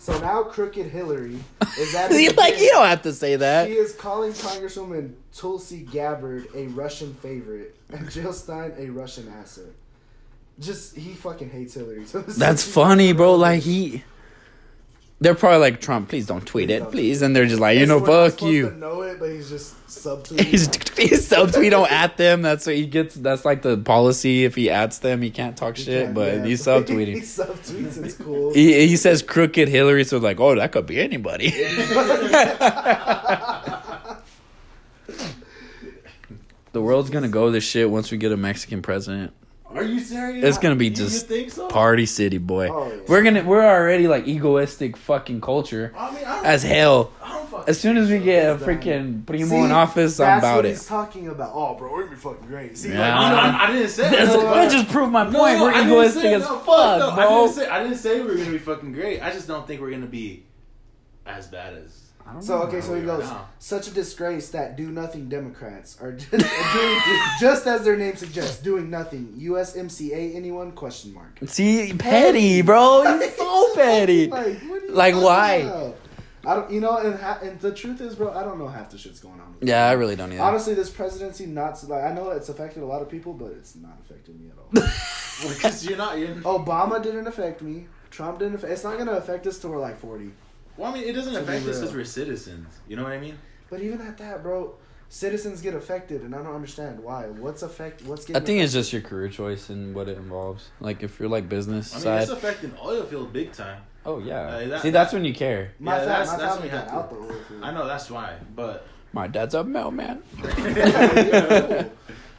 So now crooked Hillary is that like you don't have to say that. She is calling Congresswoman Tulsi Gabbard a Russian favorite and Jill Stein a Russian asset. Just he fucking hates Hillary. So That's funny, bro. Like he, they're probably like Trump. Please don't tweet Please it, don't. please. And they're just like, you know, fuck you. Know it, but he's just subtweeting. He's he's subtweet don't at them. That's what he gets. That's like the policy. If he at them, he can't talk He shit. can't- But yeah. he's he subtweeting. subtweets. It's cool. he he says crooked Hillary, so like, oh, that could be anybody. the world's gonna go to shit once we get a Mexican president. Are you serious? It's gonna be just so? Party city, boy. Oh, yeah. We're gonna we're already like egoistic fucking culture I mean, I as hell. I don't fuck- As soon as we get a freaking primo See, in office, I'm about what it. he's talking about. Oh, bro, we're gonna be fucking great. See, Yeah. I, like, I, I didn't say that. that just proved my point. No, we're egoistic say- as no, fuck, no, I bro. didn't say I didn't say we are gonna be fucking great. I just don't think we're gonna be as bad as. I don't So know. okay, so he goes. now. Such a disgrace that do nothing Democrats are just, doing, just as their name suggests, doing nothing. USMCA anyone? Question mark. See, petty, bro. He's so petty. Like, what are you Like, why? about? I don't. You know, and ha- and the truth is, bro, I don't know half the shit's going on. Yeah, I really don't either. Honestly, this presidency not like I know it's affected a lot of people, but it's not affected me at all. Because you're not. You're, Obama didn't affect me. Trump didn't. Affect, it's not gonna affect us till we're like forty. Well, I mean, it doesn't To affect us real. because we're citizens. You know what I mean? But even at that, bro, citizens get affected, and I don't understand why. What's affect? What's getting? I think it's just your career choice and what it involves. Like if you're like business I mean, side. it's affecting oil field big time. oh yeah. Uh, that- See, that's when you care. My, Yeah, fa- that's- my that's family when you got have out the oil field. I know that's why, but My dad's a mailman. Yeah,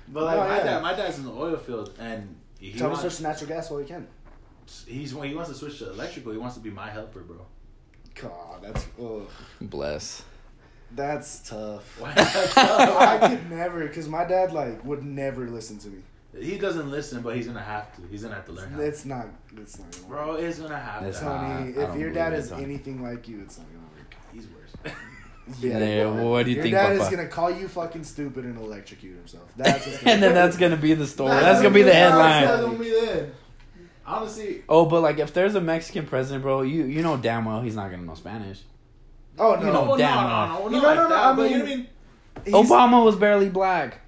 but like Oh, my dad, my dad's in the oil field, and he Tell me wants, switch to natural gas while he can. he's he wants to switch to electrical. He wants to be my helper, bro. God, that's ugh. Bless. that's tough. Why? I could never, cause my dad like would never listen to me. he doesn't listen, but he's gonna have to. He's gonna have to learn how. It's not. It's not gonna work. Bro, it's gonna have It's to. not. Tony, I if your dad is Tony. anything like you, it's not gonna work. He's worse. Yeah, bro. well, what do you your think, Your dad is gonna call you fucking stupid and electrocute himself. That's and then that's gonna be the story. That's gonna be the That's headline. gonna be then. Honestly, Oh, but like if there's a Mexican president, bro, you you know damn well he's not gonna know Spanish. Oh no, You know no, damn no, well. no, no, You not know, like no, no, that, I but you know mean- what I mean? He's- Obama was barely black.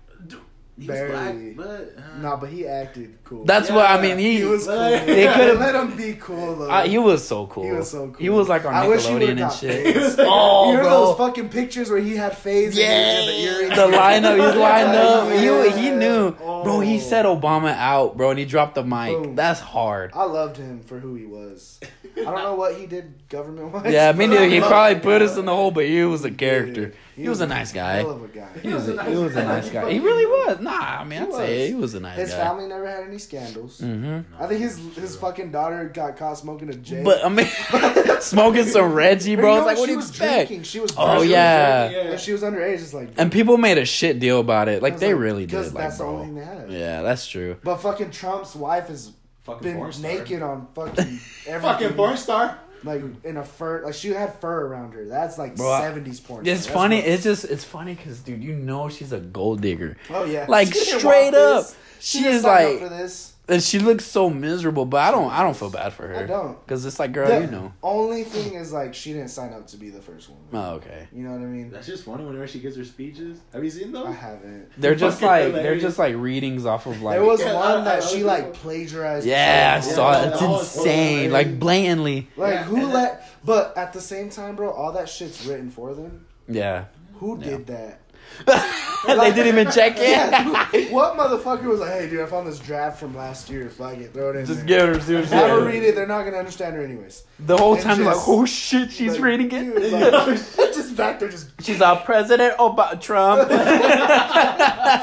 He's Barely. black, but uh, No, but he acted cool. That's what I mean. He he was cool. They could've- let him be cool though. uh, he was so cool. He was so cool. He was like on I wish he Nickelodeon would've and got shit. oh, you know bro. those fucking pictures where he had phase Yeah, and the earrings. the lineup. He's lined up. Yeah. He he knew, bro. He Oh. set Obama out, bro, and he dropped the mic. Boom. That's hard. I loved him for who he was. I don't know what he did government wise. Yeah, me neither. He probably put us in the hole, but he was a character. He was a nice guy. Hell of a guy. He was a, he was a nice guy. He really was. Nah, I mean, He I'd say was. he was a nice His guy. His family never had any scandals. Mm-hmm. I think his his fucking daughter got caught smoking a J. But I mean, smoking some Reggie, But bro. you It's know like, what do she you was expect? Drinking. She was. Oh drinking. yeah. And she was underage. It's like. And people made a shit deal about it. Like they like, really did. Like, that's the only thing they had. Yeah, that's true. But fucking Trump's wife has fucking been naked on fucking everything. Fucking porn star. Like in a fur, like she had fur around her. That's like Bro, I- seventies porn. It's That's funny. what- It's just it's funny because dude, you know she's a gold digger. oh yeah, Like She straight up, this. she didn't is like, for this. And she looks so miserable. But I don't, I don't feel bad for her. I don't. because it's like, girl, the you know. only thing is like she didn't sign up to be the first one. Oh, okay. You know what I mean? That's just funny whenever she gives her speeches. Have you seen those? I haven't. They're just Fucking like they're just like readings off of like. There was Yeah, one I- that I- she I- like plagiarized. yeah, I songs. saw it. It's insane. hilarious. Like blatantly. Like Yeah, who let? But at the same time, bro, all that shit's written for them. Yeah. Who Yeah. did that? they didn't even check it. Yeah, what motherfucker was like, "Hey, dude, I found this draft from last year. Flag it, throw it in Just there." give her see what she Have her read it. They're not gonna understand her anyways. The whole And time, they're like, oh shit, she's Like, reading dude, it. like, just back there, just She's our president, oh, Obama, Trump.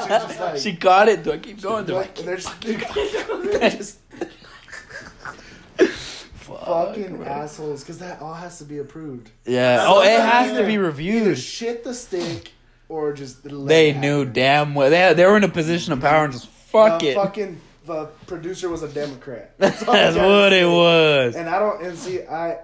just like- she got it. Do I keep going? Do I and they're just just fucking assholes because that all has to be approved. Yeah. Oh, it has to be Either reviewed. shit the stick or just They knew happen. damn well. They they were in a position of power and just fuck the it. Fucking the producer was a Democrat. That's all what it was. And I don't and see I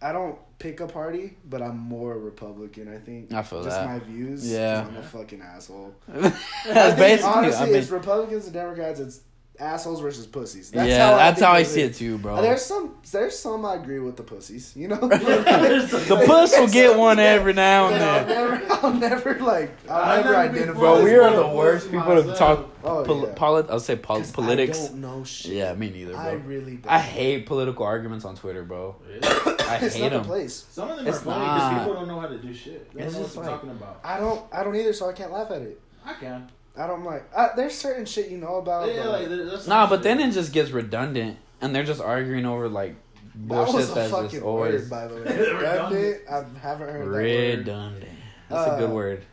I don't pick a party, but I'm more Republican. I think. I feel just that. my views. Yeah, I'm a fucking asshole. That's basically. Honestly, I mean, it's Republicans and Democrats. It's assholes versus pussies. yeah, how that's think how I see it too, bro. There's some, there's some I agree with the pussies. You know, the puss will get one every now and But I'll then. never, I'll never like, I'll I've never never identify. Bro, as we are the worst people to talk Oh, pol- yeah. polit- I'll say pol- politics. I don't know shit. Yeah, me neither, Bro. I bro. really don't. I hate political arguments on Twitter, bro. I it's hate not the place. Some of them It's are funny because people don't know how to do shit. They It's don't know what they're talking about. I don't, I don't either, so I can't laugh at it. I can. I don't like. I, there's certain shit you know about. Yeah, but, like, there- Nah, but shit. then it just gets redundant, and they're just arguing over like that bullshit was a that's fucking just always word, by the way. Redundant. Redundant. I haven't heard that word. redundant. That's a good Uh, word.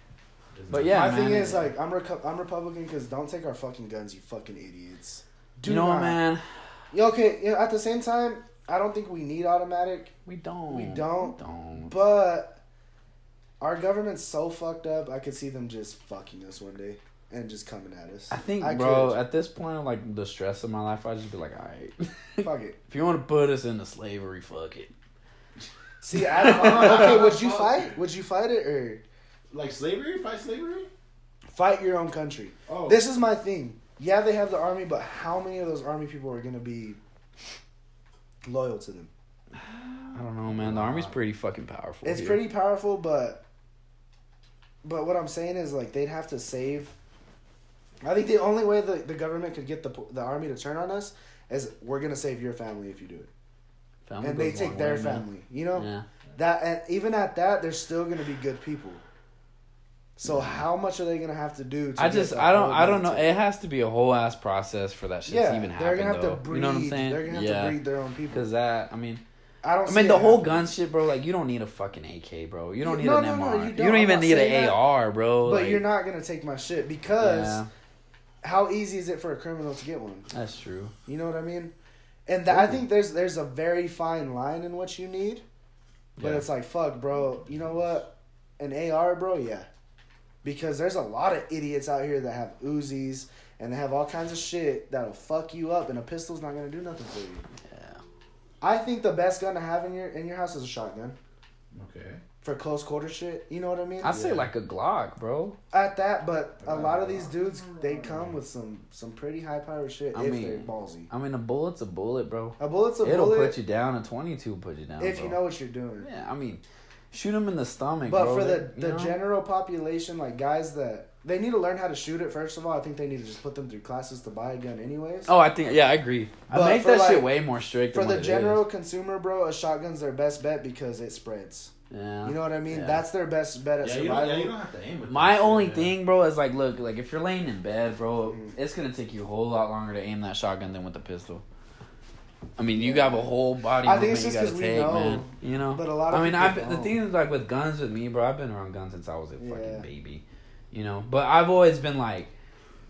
But yeah, My man. thing is like I'm reco- I'm Republican because don't take our fucking guns, you fucking idiots. Do you know, not. man, Yeah, okay. You know, at the same time, I don't think we need automatic, we don't. We don't. Don't. but our government's so fucked up. I could see them just fucking us one day and just coming at us. I think, I bro, could. at this point like the stress of my life, I just be like, all right, Fuck it. if you want to put us into slavery, fuck it. See, I don't, okay. Would you fight? Would you fight it or like slavery, fight slavery. fight your own country? Oh, This is my thing. Yeah, they have the army, but how many of those army people are gonna be loyal to them? I don't know, man. The army's pretty fucking powerful. It's here. pretty powerful, but but what I'm saying is like they'd have to save. I think the only way the, the government could get the the army to turn on us is we're gonna save your family if you do it, Family and they goes a long take their way, man. family. You know Yeah. that, and even at that, they're still gonna be good people. So how much are they gonna have to do? To I just, I don't, I don't know. It has to be a whole ass process for that shit yeah, to even they're happen. gonna have though. to breed. You know what I'm saying? They're gonna have yeah. to breed their own people. Because that, I mean, I don't. I mean, it the whole happening. gun shit, bro. Like, you don't need a fucking AK, bro. You don't need No, an no, no, MR. you you don't. don't, even need saying an that. AR, bro. But Like, you're not gonna take my shit because Yeah, how easy is it for a criminal to get one? that's true. You know what I mean? And th- I think there's there's a very fine line in what you need, but Yeah. it's like fuck, bro. You know what? An AR, bro, yeah, because there's a lot of idiots out here that have Uzis and they have all kinds of shit that'll fuck you up, and a pistol's not gonna do nothing for you. Yeah. I think the best gun to have in your in your house is a shotgun okay. For close quarter shit. You know what I mean? I'd say like a Glock, bro. At that, but a lot of these dudes they come with some some pretty high powered shit I if mean, they're ballsy. I mean, a bullet's a bullet, bro. A bullet's a bullet. It'll put you down. A 22 put you down. if bro. you know what you're doing. Yeah, I mean, shoot them in the stomach, bro. But bro. for the, That- you the know? general population, like guys that they need to learn how to shoot it. First of all, I think they need to just put them through classes to buy a gun, anyways. Oh, I think yeah, I agree. I But make for, that shit way more strict. For than the what general is. consumer, bro, a shotgun's their best bet because it spreads. Yeah. You know what I mean? Yeah. That's their best bet at Yeah, you don't, survival. yeah, you don't have to aim with My that only shit, thing, bro, is like, look, like if you're laying in bed, bro, Mhm. it's gonna take you a whole lot longer to aim that shotgun than with the pistol. I mean, you got a whole body I think it's you just gotta 'cause we take, know. man. You know, But a lot of I mean, I've been, the thing is like with guns with me, bro. I've been around guns since I was a Yeah. fucking baby. You know, but I've always been like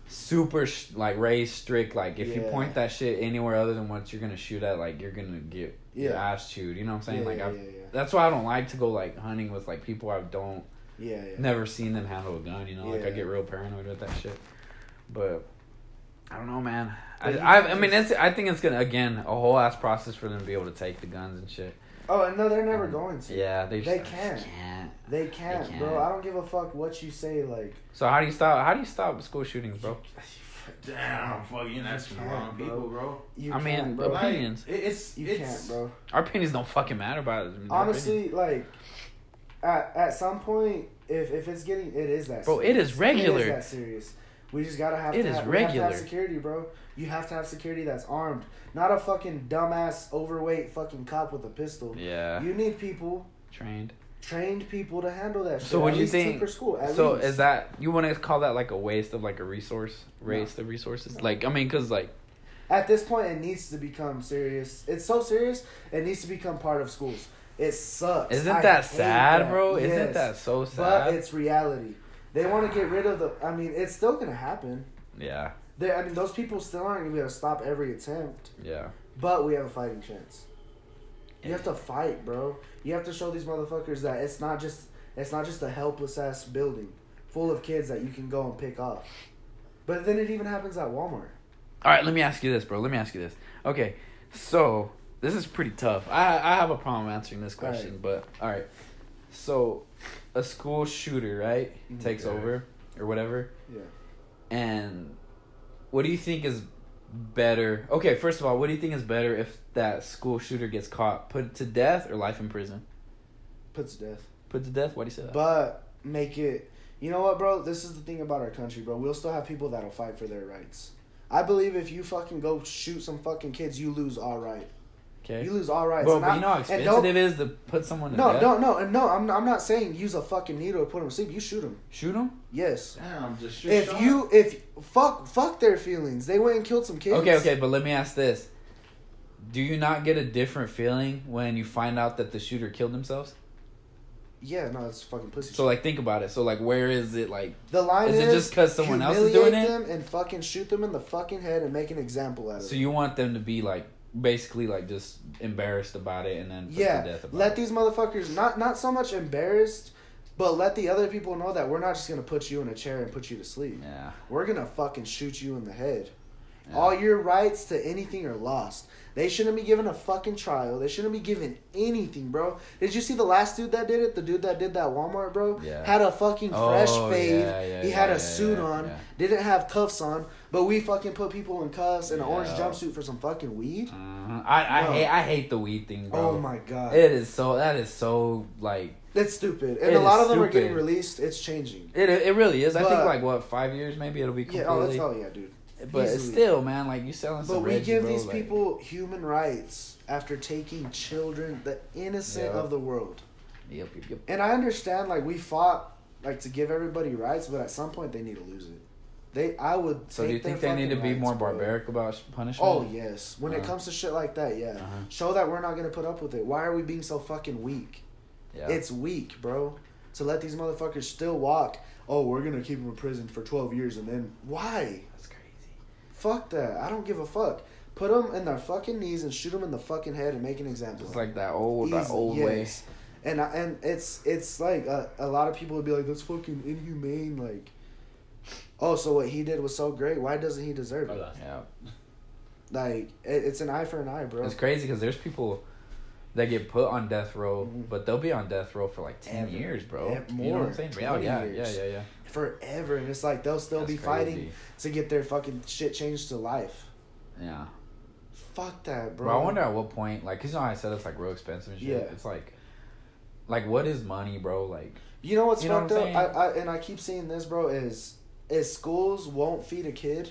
super sh- like raised strict. Like if you point that shit anywhere other than what you're gonna shoot at, like you're gonna get your ass chewed. You know what I'm saying? Yeah, like yeah, I've, yeah, yeah. That's why I don't like to go like hunting with like people I don't Yeah, yeah. never seen them handle a gun. You know, like I get real paranoid with that shit. But I don't know, man. I, I, I mean, it's. I think it's gonna again a whole ass process for them to be able to take the guns and shit. Oh, and no, they're never um, going to. Yeah, they. They can't. can't. They can't, They bro. can't. I don't give a fuck what you say. Like, So how do you stop? How do you stop school shootings, bro? Damn, fuck, you're asking the wrong people, bro. you I mean, can't, bro, bro. Like, Opinions. it- it's You it's, can't, bro. Our opinions don't fucking matter about it. I mean, Honestly, like, at at some point, if if it's getting, it is that. Bro, it serious. is regular. It is that serious. We just gotta have. It to is have, we have to have regular. security, bro. You have to have security that's armed, not a fucking dumbass, overweight fucking cop with a pistol. Yeah, You need people, trained. Trained people to handle that. Shit. So what do you think- school. So least. is that you want to call that like a waste of like a resource, waste of resources? Like I mean, cause like At this point, it needs to become serious. It's so serious. It needs to become part of schools. It sucks. isn't I that sad, that. bro? Yes. Isn't that so sad? But it's reality. They want to get rid of the. I mean, it's still gonna happen. yeah, They, I mean, those people still aren't gonna be able to stop every attempt. yeah. But we have a fighting chance. You have to fight, bro. You have to show these motherfuckers that it's not just it's not just a helpless ass building full of kids that you can go and pick off. But then it even happens at Walmart. All right, let me ask you this, bro. Let me ask you this. Okay, so this is pretty tough. I I have a problem answering this question, but all right. So, a school shooter, right, mm-hmm. takes Okay. over or whatever, Yeah. and what do you think is better? Okay, first of all, what do you think is better if that school shooter gets caught, put to death or life in prison? Put to death. Put to death. Why do you say that? But make it. You know what, bro? This is the thing about our country, bro. We'll still have people that'll fight for their rights. I believe if you fucking go shoot some fucking kids, you lose all right. Okay. You lose all rights. Bro, And but I- you know how expensive it is to put someone to No, death. no, no, and no. I'm I'm not saying use a fucking needle to put them to sleep. You shoot them. Shoot them. Yes. Damn, just If you if fuck fuck their feelings, they went and killed some kids. Okay, okay, but let me ask this: Do you not get a different feeling when you find out that the shooter killed themselves? Yeah, no, it's fucking pussy. So like, think about it. So like, where is it? Like, the line is is, it just 'cause someone else is humiliate doing it? them and fucking shoot them in the fucking head and make an example out of it. so you want them to be like, basically like just embarrassed about it and then yeah, to death about let it. these motherfuckers not not so much embarrassed, but let the other people know that we're not just gonna put you in a chair and put you to sleep. Yeah. We're gonna fucking shoot you in the head. Yeah. All your rights to anything are lost. They shouldn't be given a fucking trial. They shouldn't be given anything, bro. Did you see the last dude that did it? The dude that did that Walmart, bro? Yeah. Had a fucking fresh Oh, fade. yeah, he had a suit on. Didn't have cuffs on. But we fucking put people in cuffs and an orange jumpsuit for some fucking weed. Mhm. I I No. hate I hate the weed thing, bro. Oh my god. It is so that is so like It's stupid. And It a lot of them are getting released. It's changing. it. It really is. I think like what five years maybe it'll be completely. Yeah, oh, that's yeah, dude. but it's easily. still, man, like you selling some. But we Reggie, give bro, these like- people human rights after taking children, the innocent Yeah. of the world. Yep, yep, yep. And I understand, like we fought, like to give everybody rights, but at some point they need to lose it. They, I would. So do you think they need to be more bro. barbaric about punishment? Oh yes, when it Uh-huh. comes to shit like that, yeah. Uh-huh. Show that we're not gonna put up with it. Why are we being so fucking weak? yeah. It's weak, bro. To let these motherfuckers still walk. Oh, we're gonna keep them in prison for twelve years, and then why? That's crazy. Fuck that. I don't give a fuck. Put them in their fucking knees and shoot them in the fucking head and make an example. It's like that old, that old yes. And I, and it's it's like a, a lot of people would be like that's fucking inhumane. Like, oh, so what he did was so great. Why doesn't he deserve it? Yeah. Like, it, it's an eye for an eye, bro. It's crazy because there's people that get put on death row, Mhm. but they'll be on death row for like ten Ever. years, bro. Ev- you know what more. I'm saying? Yeah, yeah, yeah, yeah, yeah. Forever, and it's like they'll still That's be fighting to get their fucking shit changed to life. Yeah. Fuck that, bro. Bro, I wonder at what point, like, cause you know I said it's like real expensive and shit. Yeah. It's like, like, what is money, bro? Like, You know what's You know fucked what up? I'm I. I and I keep seeing this, bro. Is is schools won't feed a kid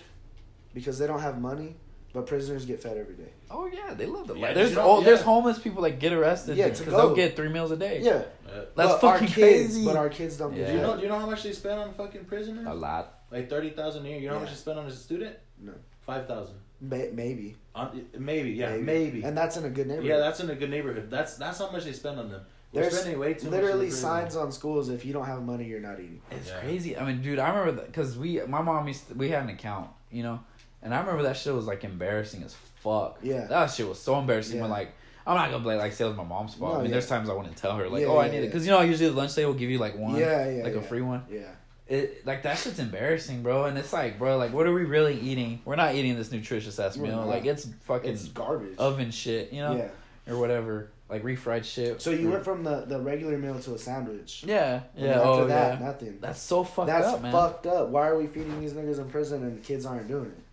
because they don't have money, but prisoners get fed every day. oh yeah, they love the Yeah, life. There's you know- oh, there's homeless people that get arrested Yeah, because they'll go. get three meals a day. Yeah, Uh, That's but our fucking kids, crazy. but our kids don't Yeah. get do you know? Do you know how much they spend on fucking prisoners? A lot. Like thirty thousand a year. You know how much Yeah. they spend on a student? No. Five thousand. May- maybe, On maybe, yeah, maybe. and that's in a good neighborhood. Yeah, that's in a good neighborhood. That's that's how much they spend on them. We're There's spending way too literally much. signs on schools if you don't have money, you're not eating. It's Yeah. crazy. I mean, dude, I remember that because we, my mom used, to, we had an account, you know, and I remember that shit was like embarrassing as fuck. Yeah. that shit was so embarrassing. Yeah. When like, I'm not gonna blame like say it was my mom's fault. No, I mean, yeah. there's times I wouldn't tell her like, Yeah, oh, I yeah, need it because you know usually the lunch day will give you like one, Yeah, yeah, like yeah. a free one. Yeah, It like that shit's embarrassing, bro. And it's like, bro, like what are we really eating? We're not eating this nutritious ass meal. Like it's fucking it's garbage. oven shit, you know, Yeah. or whatever, like refried shit. So you mm. went from the, the regular meal to a sandwich. yeah, yeah, After oh that, yeah. nothing. That's so fucked That's up, man. fucked up. Why are we feeding these niggas in prison and the kids aren't doing it?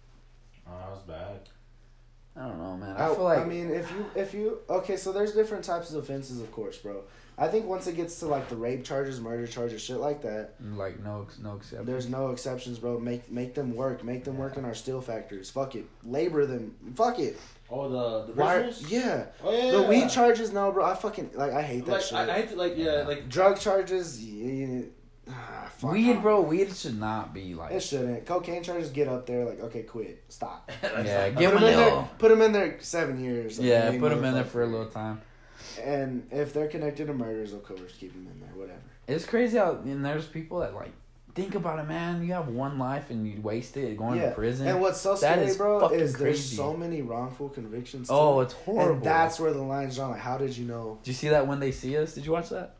Oh, that was bad. I don't know, man. I, I feel like I mean, if you if you okay, so there's different types of offenses, of course, bro. I think once it gets to like the rape charges, murder charges, shit like that, like no, no exception. there's no exceptions, bro. Make make them work. Make them work in our steel factories. Fuck it. Labor them. Fuck it. Oh, the the Why? Yeah. Oh yeah. The yeah. weed charges, no, bro. I fucking like. I hate that Like shit. I, I hate to, like yeah like Drug charges, yeah, ah, weed, bro. Weed should not be like. It shouldn't. Cocaine charges get up there. Like, okay, quit, stop. Yeah, Put give them them in a there. Put them in there seven years. like, Yeah, put them in there for a little time. And if they're connected to murders, of course, keep them in there. Whatever. It's crazy how and there's people that like think about it, man. You have one life and you waste it going yeah. to prison. And what's so scary, is bro, is there's crazy. so many wrongful convictions. oh, it's horrible. And that's where the line's drawn. Like, how did you know? Did you see that when they see us? Did you watch that?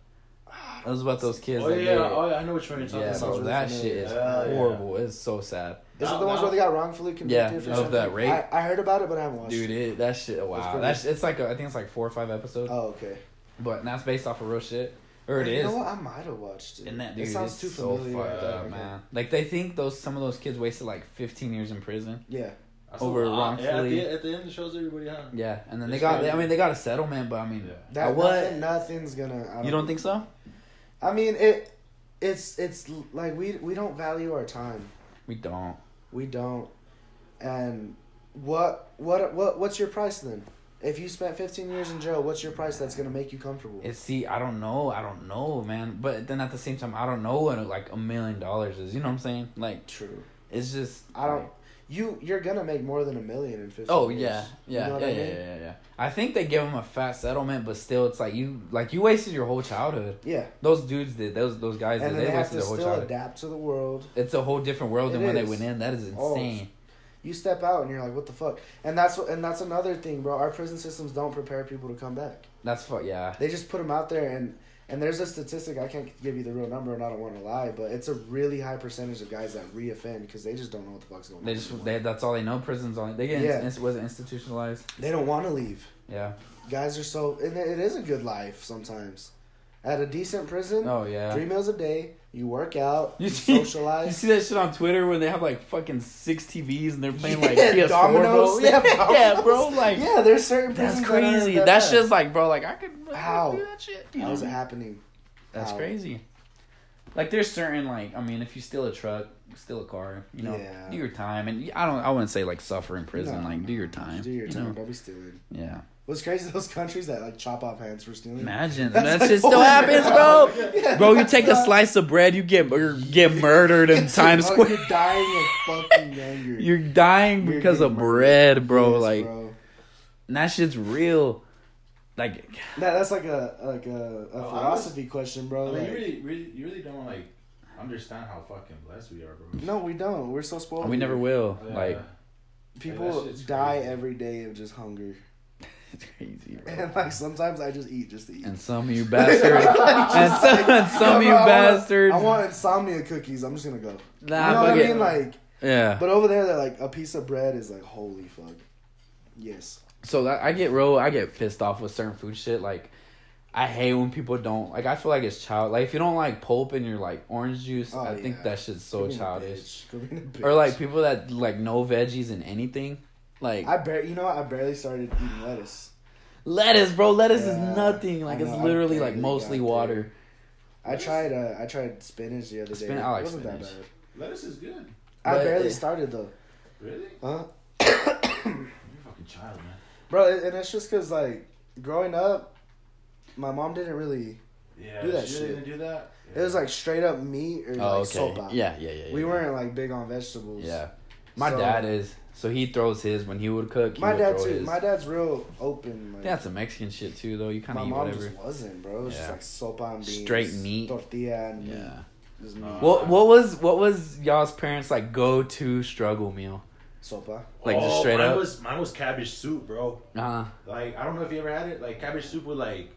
It was about those kids. Oh that yeah, get oh yeah, I know which one you're talking yeah, sounds bro, about. that familiar. shit is Yeah, yeah. horrible. It's so sad, Is it Now- the ones where they got wrongfully convicted Yeah, for of that rape. I, I heard about it, but I haven't watched dude. it. It, that shit. Wow, pretty- that's it's like a, I think it's like four or five episodes, Oh, okay. but that's based off of real shit, or it you is. know what? I might have watched it. And that it dude sounds is too so familiar. fucked Yeah, up, okay. man. Like they think those some of those kids wasted like 15 years in prison. Yeah. That's a over lot. Yeah, at, wrongfully. the, at the end, it shows everybody, huh? Yeah, and then they got. crazy. I mean, they got a settlement, but I mean, Yeah. That, what? Nothing, nothing's gonna. I you don't think so? I mean it. It's it's like we we don't value our time. We don't. We don't. And what what what what's your price then? If you spent 15 years in jail, what's your price that's gonna make you comfortable? It's see, I don't know, I don't know, man. But then at the same time, I don't know what like a million dollars is. You know what I'm saying? Like, True. it's just. I don't. You you're gonna make more than a million in 15 Oh years. yeah, yeah, You know yeah, I yeah, mean? yeah, yeah. I think they give them a fat settlement, but still, it's like you, like you wasted your whole childhood. Yeah. Those dudes did. Those those guys And did. They they have wasted to their whole still childhood. adapt to the world. It's a whole different world than It when they went in. That is Oh, insane. You step out and you're like, what the fuck? And that's what and that's another thing, bro. Our prison systems don't prepare people to come back. That's fu- yeah. They just put them out there and and there's a statistic I can't give you the real number and I don't want to lie, but it's a really high percentage of guys that reoffend because they just don't know what the fuck's going They on. They just they, that's all they know. Prisons only they get Yeah. was it institutionalized. they don't want to leave. Yeah. Guys are so and it is a good life sometimes. At a decent prison, Oh yeah. three meals a day, you work out, You you, see- You see that shit on Twitter when they have like fucking six TVs and they're playing like Yeah, PS4, dominoes. bro. Yeah, yeah, bro. Like yeah, there's certain that's prisons that aren't crazy. that That's just like, bro. Like I could How? do that shit. You How is know? it happening? That's How? crazy. Like there's certain like I mean if you steal a truck, steal a car, you know, Yeah. do your time and I don't I wouldn't say like suffer in prison, No, like do your time. Do your you time. know? Don't be stealing. Yeah. What's crazy? Those countries that like chop off hands for stealing. Imagine That's that like shit still over happens, there. bro. Yeah, Bro, you that's take a slice of bread, you get or get murdered in Times Square. You're dying of fucking anger. You're dying You're because of murdered. bread, bro. Yes, like bro. and that shit's real. Like That, that's like a like a, a Oh, I philosophy question, I bro. mean, like- you really, really, you really don't like understand how fucking blessed we are, bro. no, we don't. We're so spoiled. we never will. Yeah. Like People that die crazy. every day of just hunger, it's crazy, bro. and like sometimes I just eat just to eat. And some of you bastards, and some, and some of you Bro, I want- bastards, I want insomnia cookies. I'm just gonna go. nah, you know what I fuck it. mean? Like, yeah. but over there, they're like a piece of bread is like holy fuck. Yes. So that, I get real, I get pissed off with certain food shit. Like, I hate when people don't like. I feel like it's child. Like, if you don't like pulp in your like orange juice, Oh, I think that shit's so Go being a childish. bitch. Go being a Or like people that like no veggies in anything. Like I bar- you know? I barely started eating lettuce. lettuce, bro. Lettuce Yeah, is nothing. Like I it's literally like mostly got water. I tried uh, I tried spinach the other day. Spin- I like it wasn't that bad. Lettuce is good. I But barely it- started though. Really? Huh? You're a fucking child, man. Bro, and it's just cause like growing up, my mom didn't really. Yeah. Do that she shit. Didn't do that. It was like straight up meat or Oh, like okay. sopa. Yeah, yeah, yeah. yeah We yeah. weren't like big on vegetables. Yeah. My So- dad is. So he throws his when he would cook. He My would dad throw too. His. My dad's real open. Like, That's some Mexican shit too, though. You kind of eat mom whatever. just wasn't, bro. It was Yeah. just like sopa and beans, Straight meat. tortilla and meat. Yeah. Meat. Uh, What What was What was y'all's parents like go to struggle meal? sopa. Like just Oh, straight mine up. Was, mine was cabbage soup, bro. Uh huh. Like I don't know if you ever had it. Like cabbage soup with like pe-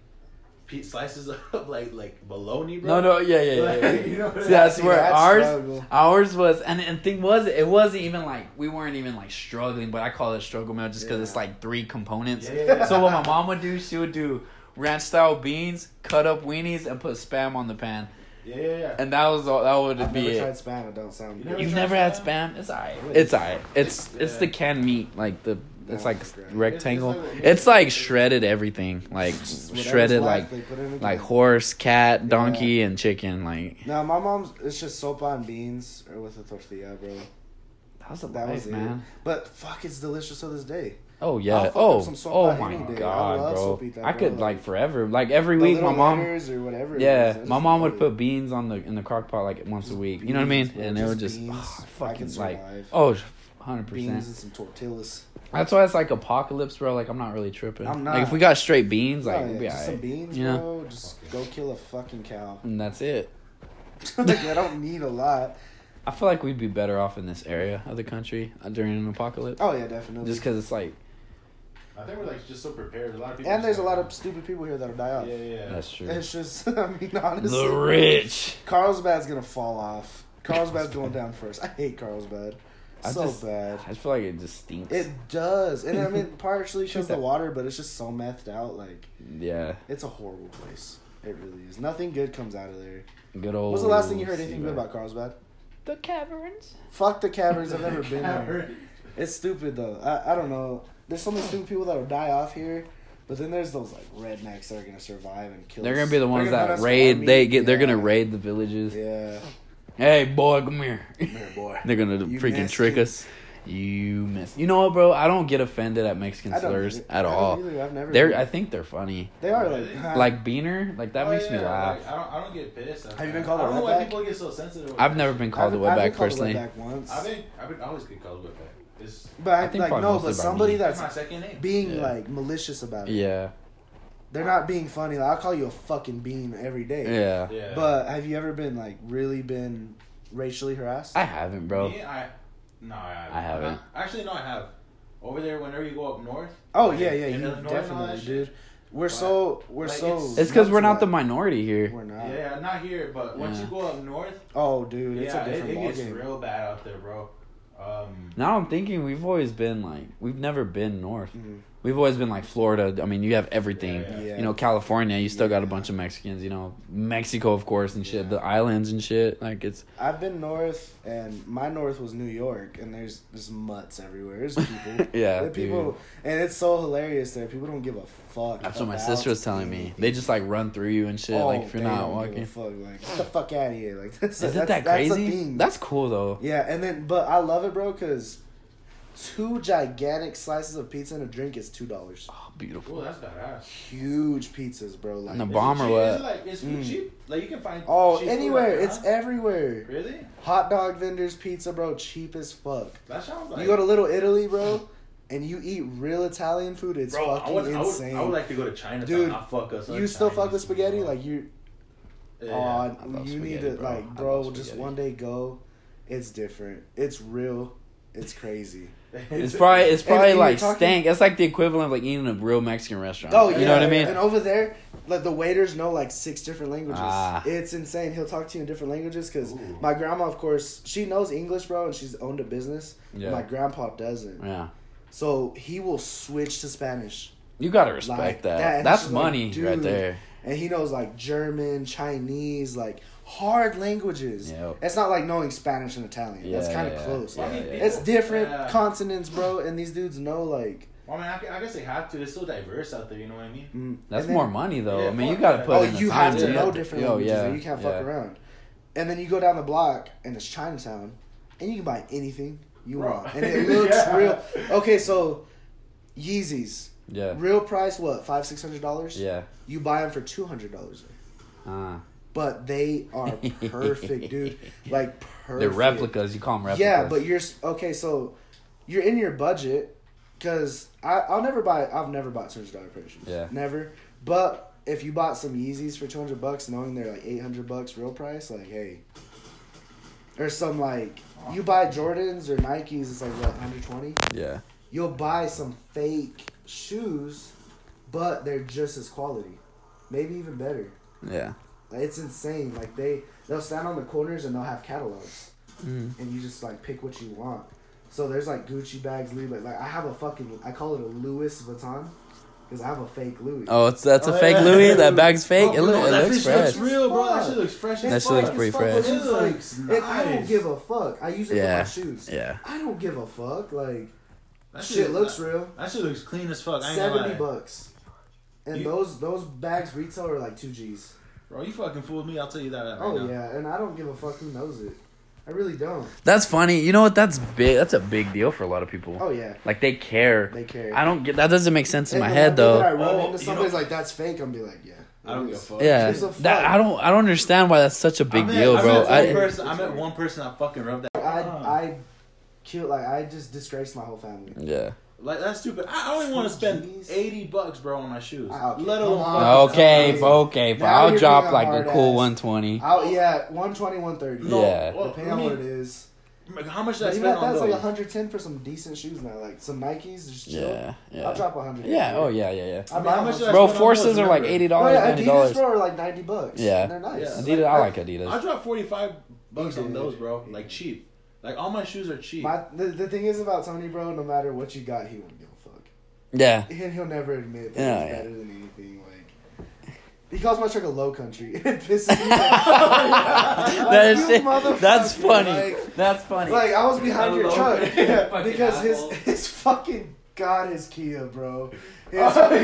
slices of like like bologna, bro. No, no, yeah, yeah, yeah. Like, yeah. you know See, that's where that's ours, struggle. ours was, and and thing was, it wasn't even like we weren't even like struggling, but I call it struggle meal just because Yeah. it's like three components. Yeah, yeah, yeah. So what my mom would do, she would do ranch style beans, cut up weenies, and put spam on the pan, Yeah, yeah, yeah. and that was all. That would I've be never it. tried spam. It don't sound You good. never You've tried never had spam? spam? It's alright. It's alright. It's it's Yeah. the canned meat, like the it's like rectangle. It's- it's It's like- like shredded everything, like shredded left, like they put it in the like horse, cat, donkey, and chicken. Like No, my mom's it's just sopa and beans or with a tortilla, bro. that was a That life, was it. man. But fuck, it's delicious to this day. Oh yeah. Oh oh my. I god, love bro. sopita, I bro. could like forever. Like every The week, my mom. or whatever. Yeah, my mom would it. put beans on the in the crock pot like once a week. You know what I mean? Bro, And it would just just oh, ah, fucking like survive. oh, hundred beans percent. and some tortillas. That's why it's like apocalypse, bro. Like I'm not really tripping. I'm Like if we got straight beans, like oh, we'll yeah, be just some alright. beans, you know? bro. Just go kill a fucking cow. And that's it. like I don't need a lot. I feel like we'd be better off in this area of the country uh, during an apocalypse. Oh yeah, definitely. Just because it's like I think we're like just so prepared. A lot of people. and there's a lot of stupid people here that'll die off. Yeah, yeah. yeah. that's true. It's just, I mean, honestly, The rich. Carlsbad's gonna fall off. Carlsbad's going down first. I hate Carlsbad. I So just- bad. I just feel like it just stinks. It does, and I mean, partially Shoot because the water, but it's just so methed out. Like yeah, it's a horrible place. It really is. Nothing good comes out of there. good old. What's the last thing you heard anything good about Carlsbad? The caverns. Fuck the caverns. I've never been there. It's stupid though. I, I don't know. There's so many stupid people that will die off here, but then there's those like rednecks that are gonna survive and kill. They're us. gonna be the ones that raid. They meat. get. They're gonna raid the villages. Yeah. Hey, boy, come here. Come here, boy. They're gonna You freaking missed trick it. us. You miss. You know what, bro? I don't get offended at Mexican slurs either. at I all. either. I've never. They're. been. I think they're funny. They are like Really? huh. Like beaner, like that Oh, makes me yeah, laugh. Like, I don't. I don't get pissed. Have you been called a don't know why wetback? people get so sensitive. with I've never been called a I've- I've been wetback called a personally. wetback once. I've been. I've been. I always get called wetback. It's, but I, I think like no, but somebody me. that's that's my second name. being Yeah. like malicious about it. Yeah, They're not being funny. Like I'll call you a fucking bean every day. yeah. Yeah. But have you ever been like really been racially harassed? I haven't, bro. Me, I. No, I haven't. I haven't. Uh, Actually, no, I have. Over there, whenever you go up north. oh like, yeah, yeah, you Illinois and all that definitely, shit, dude. We're But, so we're like, so. it's- It's because we're nuts not the minority here. We're not. Yeah, not here, but once Yeah. you go up north, Oh, dude, it's yeah, a it, different it gets ballgame. real bad out there, bro. Um, Now I'm thinking we've always been like we've never been north. Mhm. We've always been like Florida. I mean, you have everything. Yeah, yeah. You know, California, you still got a bunch of Mexicans. You know, Mexico, of course, and shit. Yeah. The islands and shit. Like it's I've been north, and my north was New York, and there's there's mutts everywhere. There's people. Yeah, There people, and it's so hilarious there. People don't give a fuck. that's what my sister was telling me. anything. They just like run through you and shit. Oh, like if you're they not walking. give a fuck. Like get the fuck out of here. Like that's, Isn't that's, that that's a crazy? thing. That's cool though. yeah, and then but I love it, bro, because two gigantic slices of pizza and a drink is two dollars. Oh, beautiful. oh, that's badass. Huge pizzas, bro. Like And the bomber it bomb cheap? what? Is it like is food Mm. cheap? Like you can find. oh, cheap food anywhere. out It's everywhere. really. Hot dog vendors, pizza, bro, cheap as fuck. That sounds like. You go to Little Italy, bro, and you eat real Italian food. It's bro, fucking I would, insane. I would like to go to China. Dude, I fuck us. you still fuck with spaghetti? Like you, Yeah. oh, you need to bro. like, bro. Just one day go. It's different. It's real. It's crazy. It's probably it's probably you're like talking- stank. It's like the equivalent of like eating a real Mexican restaurant. Oh, you yeah. know what I mean? And over there, like the waiters know like six different languages. Ah. It's insane. He'll talk to you in different languages because my grandma, of course, she knows English, bro, and she's owned a business. Yeah. My grandpa doesn't. Yeah, So he will switch to Spanish. you gotta respect Like that. that, That's just like, money right there. and he knows like German, Chinese, like hard languages. Yep. It's not like knowing Spanish and Italian. That's kind of yeah, close. yeah, I yeah. It's different Yeah. continents, bro, and these dudes know like. Well, I mean, I, guess they have to. It's so diverse out there. You know what I mean? Mm. That's then- more money though. Yeah, I mean, you gotta put Oh, in you time have to to know it. different Yo, languages. yeah, you can't fuck yeah. around. And then you go down the block, and it's Chinatown, and you can buy anything you Bro. want, and it looks Yeah. real. Okay, so Yeezys, Yeah, real price what five six hundred dollars? yeah. You buy them for two hundred dollars. Uh, but they are perfect, dude. Like perfect. they're replicas. You call them replicas. Yeah, but you're okay. So you're in your budget because I'll never buy. I've never bought two hundred dollar pair of shoes. Yeah. never. But if you bought some Yeezys for two hundred bucks, knowing they're like eight hundred bucks real price, like hey. Or some like you buy Jordans or Nikes, it's like what hundred twenty. yeah, You'll buy some fake shoes, but they're just as quality, maybe even better. yeah. Like, it's insane. Like they they'll stand on the corners and they'll have catalogs, Mm. and you just like pick what you want. So there's like Gucci bags, Louis. Like, like I have a fucking I call it a Louis Vuitton because I have a fake Louis. Oh, it's that's a Oh, fake yeah. Louis. That bag's fake. Oh, it, look, no, it that looks shit fresh. looks real, bro. That shit looks fresh. That as shit looks pretty as fresh. it's It like- looks it- I don't give a fuck. I use it Yeah. for my shoes. Yeah. I don't give a fuck. Like That shit looks real. That shit looks clean as fuck. I ain't gonna Seventy lie. bucks, and You- those those bags retail are like two G's. Bro, you fucking fooled me. I'll tell you that right Oh now. yeah, and I don't give a fuck who knows it. I really don't. That's funny. You know what? That's big. That's a big deal for a lot of people. Oh yeah, Like they care. they care. I don't get. That doesn't make sense in And my head one day I though. run Oh, into you somebody's know- like that's fake. I'm be like, yeah. I don't give a fuck. Yeah, that. I don't. I don't understand why that's such a big I met, deal, I. Met one I, person, I met one person that fucking rubbed that. I I killed like I just disgraced my whole family. yeah. Like that's stupid. I only want to spend Jeez. eighty bucks, bro, on my shoes. Ah, okay. Let alone on. Okay, Crazy. okay, but Now I'll drop like a cool ass. 120. Out yeah, 120, 130. No, Yeah. well, Depending on let what it is. How much did I But even spend that, on that's those? like 110 for some decent shoes now. Like some Nikes, just chill. Yeah, yeah. I'll drop 100. Yeah. Oh yeah, yeah, yeah. I I mean, how much them. did I Bro, spend on forces those, are like eighty eighty Oh dollars, yeah, Adidas dollars. bro are like 90 bucks. Yeah. And they're nice. Yeah. Adidas, I like Adidas. I dropped forty five bucks on those, bro. Like cheap. Like all my shoes are cheap. My, the, the thing is about Tony, bro, no matter what you got, he won't give a fuck. Yeah. And he'll never admit that Yeah, he's yeah. better than anything. Like He calls my truck a low country. It pisses me off. That is You shit- that's funny. Like, That's funny. like I was behind your truck country, fucking because his asshole. his fucking god his Kia, bro. His Oh, fucking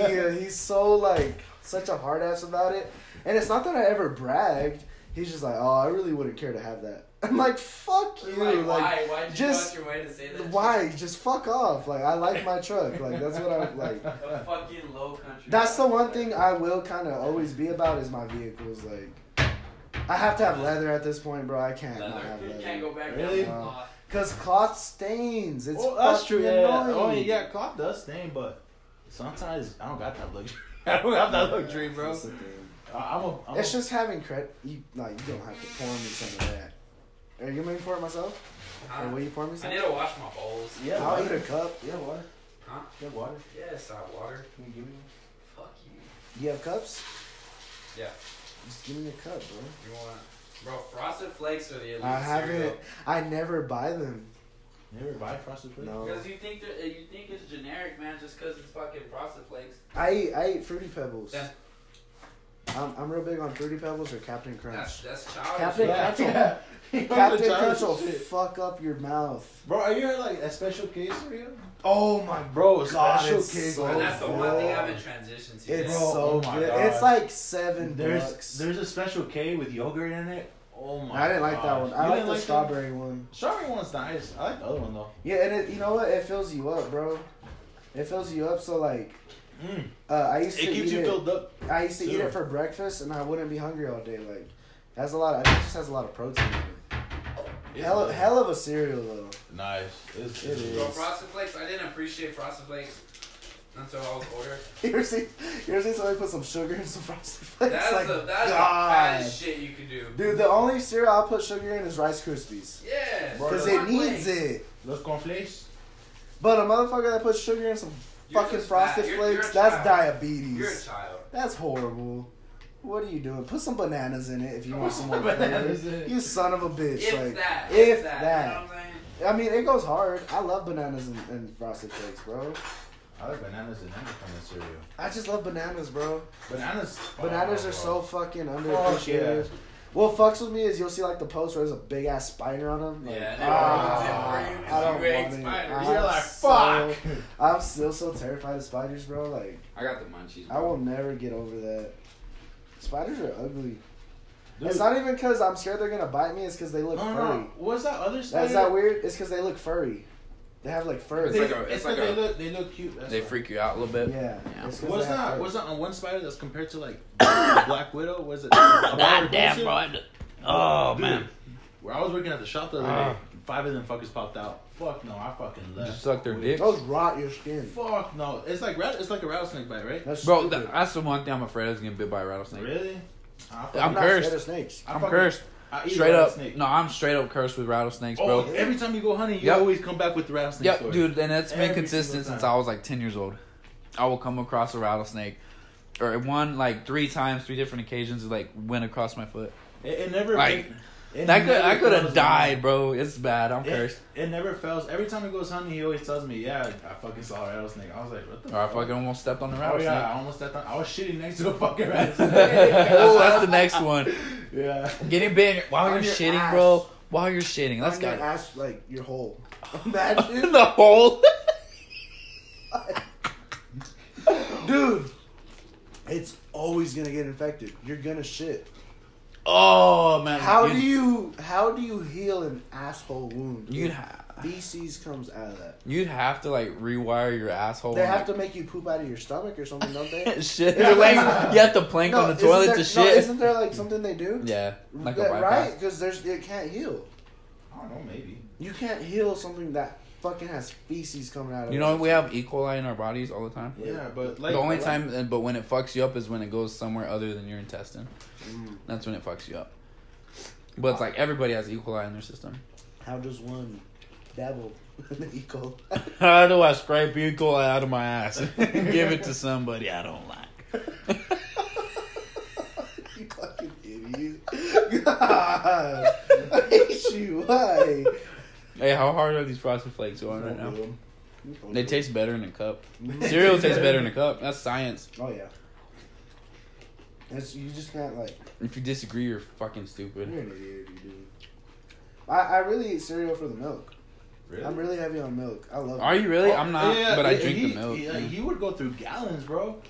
yeah. Kia. He's so like such a hard ass about it. And it's not that I ever bragged. He's just like, oh, I really wouldn't care to have that. I'm like, fuck you. like, Like, why? Why did you just- go out your way to say that? why? Just fuck off. Like, I like my truck. Like, that's what I like. A fucking low country. That's the one thing I will kind of always be about is my vehicles. Like, I have to have leather at this point, bro. I can't not Leather. have You leather. can't go back Really? down. No. Cause cloth stains. It's Well, that's true. Yeah. Oh, annoying. Oh yeah, cloth does stain, but sometimes I don't got that luxury. I don't have that luxury, bro. That's the thing. I- I'm a. I'm It's a, just having credit. You no, you don't have to pour me some of that. Are you gonna pour it myself? Or will you pour me some? I need to wash my bowls. Yeah, I'll water. eat a cup. Yeah, water. Huh? Yeah, water. Yes, hot water. Can you give me Fuck you. You have cups? Yeah. Just give me a cup, bro. You want? Bro, frosted flakes are the elite I haven't. I never buy them. Never buy frosted flakes. No. Because you think you think it's generic, man, just because it's fucking frosted flakes. I eat. I eat fruity pebbles. Yeah. I'm, I'm real big on fruity pebbles or Captain Crunch. That's that's childish. Captain man. Crunch yeah. Captain Childish Crunch will shit. fuck up your mouth. Bro, are you at like a special K cereal? Oh my Bro, God, special it's case. so And that's the one thing I haven't transitioned to. It's. Bro, so oh my good. God. It's like seven There's bucks. there's a special K with yogurt in it. Oh my! I didn't like that gosh. one. You I like didn't the that? strawberry one. Strawberry one's nice. I like the other one though. Yeah, and it, you know what? It fills you up, bro. It fills you up. So like, Mm. uh, I used It to keeps eat you it. filled up. I used to eat too. it for breakfast, and I wouldn't be hungry all day. Like, it has a lot. Of, it just has a lot of protein in it. It's Hell, good. hell of a cereal though. Nice. It's, It it's is. Bro, frosted flakes. I didn't appreciate frosted flakes until I was older. You ever see? You ever see somebody put some sugar in some frosted flakes? That's like, the that's the God. shit you can do. Dude, the only cereal I'll put sugar in is Rice Krispies. Yeah, Because it needs it. Los cornflakes. But a motherfucker that puts sugar in some You're fucking just frosted fat. You're- you're flakes—that's diabetes. You're a child. That's horrible. What are you doing? Put some bananas in it if you want some more Bananas flavor. in it. You son of a bitch. If like, that. if If, that. that. You know what I'm saying? I mean, it goes hard. I love bananas and, and frosted flakes, bro. I like bananas and every kind of cereal. I just love bananas, bro. Bananas. Bananas oh, are so fucking underappreciated. yeah. What fucks with me is you'll see like the post where there's a big ass spider on them. Like, Yeah, and they ah, ruins it for you 'cause I don't you want it. spiders. I'm You're like, so- fuck. I'm still so terrified of spiders, bro. Like I got the munchies. I will never get over that. Spiders are ugly. Dude, It's not even because I'm scared they're gonna bite me. It's because they look no, no, furry. no. What's that other spider? That's that weird. It's because they look furry. They have like fur. It's They, like a- it's it's like like they a- look. They look cute. That's They why. freak you out a little bit. yeah. Yeah. What's that? fur. What's that on one spider that's compared to like Black Widow? Was it? God damn, bro. Oh Dude, man. Where I was working at the shop the other Ah. day, five of them fuckers popped out. Fuck no, I fucking You left. just suck their Wait. dick. Those rot your skin. Fuck no, it's like rat. It's like a rattlesnake bite, right? That's Bro, stupid. that, that's the one thing I'm afraid of is getting bit by a rattlesnake. Really? I fucking- I'm not cursed. scared of snakes. I I'm fucking- cursed. I eat Straight up. rattlesnake. No, I'm straight up cursed with rattlesnakes, Oh, bro. every time you go hunting, you Yep. always come back with the rattlesnake Yep, story. dude, and it's been Every consistent single since time. I was like 10 years old. I will come across a rattlesnake, or one like three times, three different occasions, it, like went across my foot. It, it never. Like, That could I could have died, bro. It's bad. I'm It, cursed. it never fails. Every time he goes hunting, he always tells me, "Yeah, I fucking saw a rattlesnake." I was like, "What the?" Or I fucking almost stepped on the rattlesnake. Oh yeah, I almost stepped on. I was shitting next to a fucking rattlesnake. that's, that's the next one. yeah. Getting bit while On you're your shitting, ass. bro. While you're shitting, let's On your go. ass like your hole. Imagine, the hole. dude. It's always gonna get infected. You're gonna shit. Oh man. How You'd- do you how do you heal an asshole wound? You'd have. feces comes out of that. You'd have to like rewire your asshole. They and, have to make you poop out of your stomach or something, don't they? shit. Yeah. Like, you have to plank on the toilet there, to no, shit. isn't there like something they do? yeah, like a That- bypass. right? Because there's it can't heal. I don't know, maybe. You can't heal something that fucking has feces coming out of You know we have E. coli in our bodies all the time. Yeah, but like the only like- time, but when it fucks you up is when it goes somewhere other than your intestine. Mm. That's when it fucks you up. But it's like everybody has E. coli in their system. How does one dabble in the coli? How do I scrape E. coli out of my ass and give it to somebody I don't like? you fucking idiot. God. I hate you. Why? Hey, how hard are these frosted flakes going right now? They taste better in a cup. Mm. Cereal tastes better in a cup. That's science. Oh yeah. It's, you just can't like. If you disagree, you're fucking stupid. You're stupid. an idiot, if you do. I I really eat cereal for the milk. Really? I'm really heavy on milk. I love. Are it. you really? Oh, I'm not, yeah, but I drink he, the milk. He, like, he would go through gallons, bro.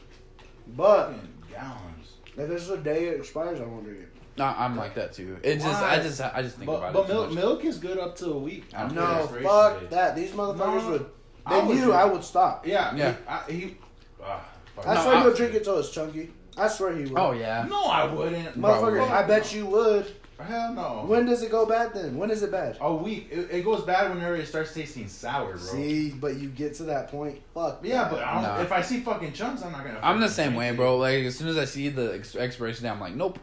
But Fucking gallons. if it's a day it expires, I won't drink it. No, I'm like that too. It just, I just, I just think But, about but it But milk, milk is good up to a week. I don't No, fuck date. that. These motherfuckers No, would. I Then would you, I would stop. Yeah, Yeah. He, I, he ah, fuck. I No, swear I- he'll drink it till it's chunky. I swear he would. Oh yeah. No, I wouldn't. Motherfucker, I bet you would. Hell no. When does it go bad then? When is it bad? a week. It, it goes bad whenever it starts tasting sour, bro. See, but you get to that point. Fuck. Yeah, that. but I don't, Nah. if I see fucking chunks, I'm not gonna. I'm the same way, it. bro. Like as soon as I see the ex- expiration date, I'm like, nope.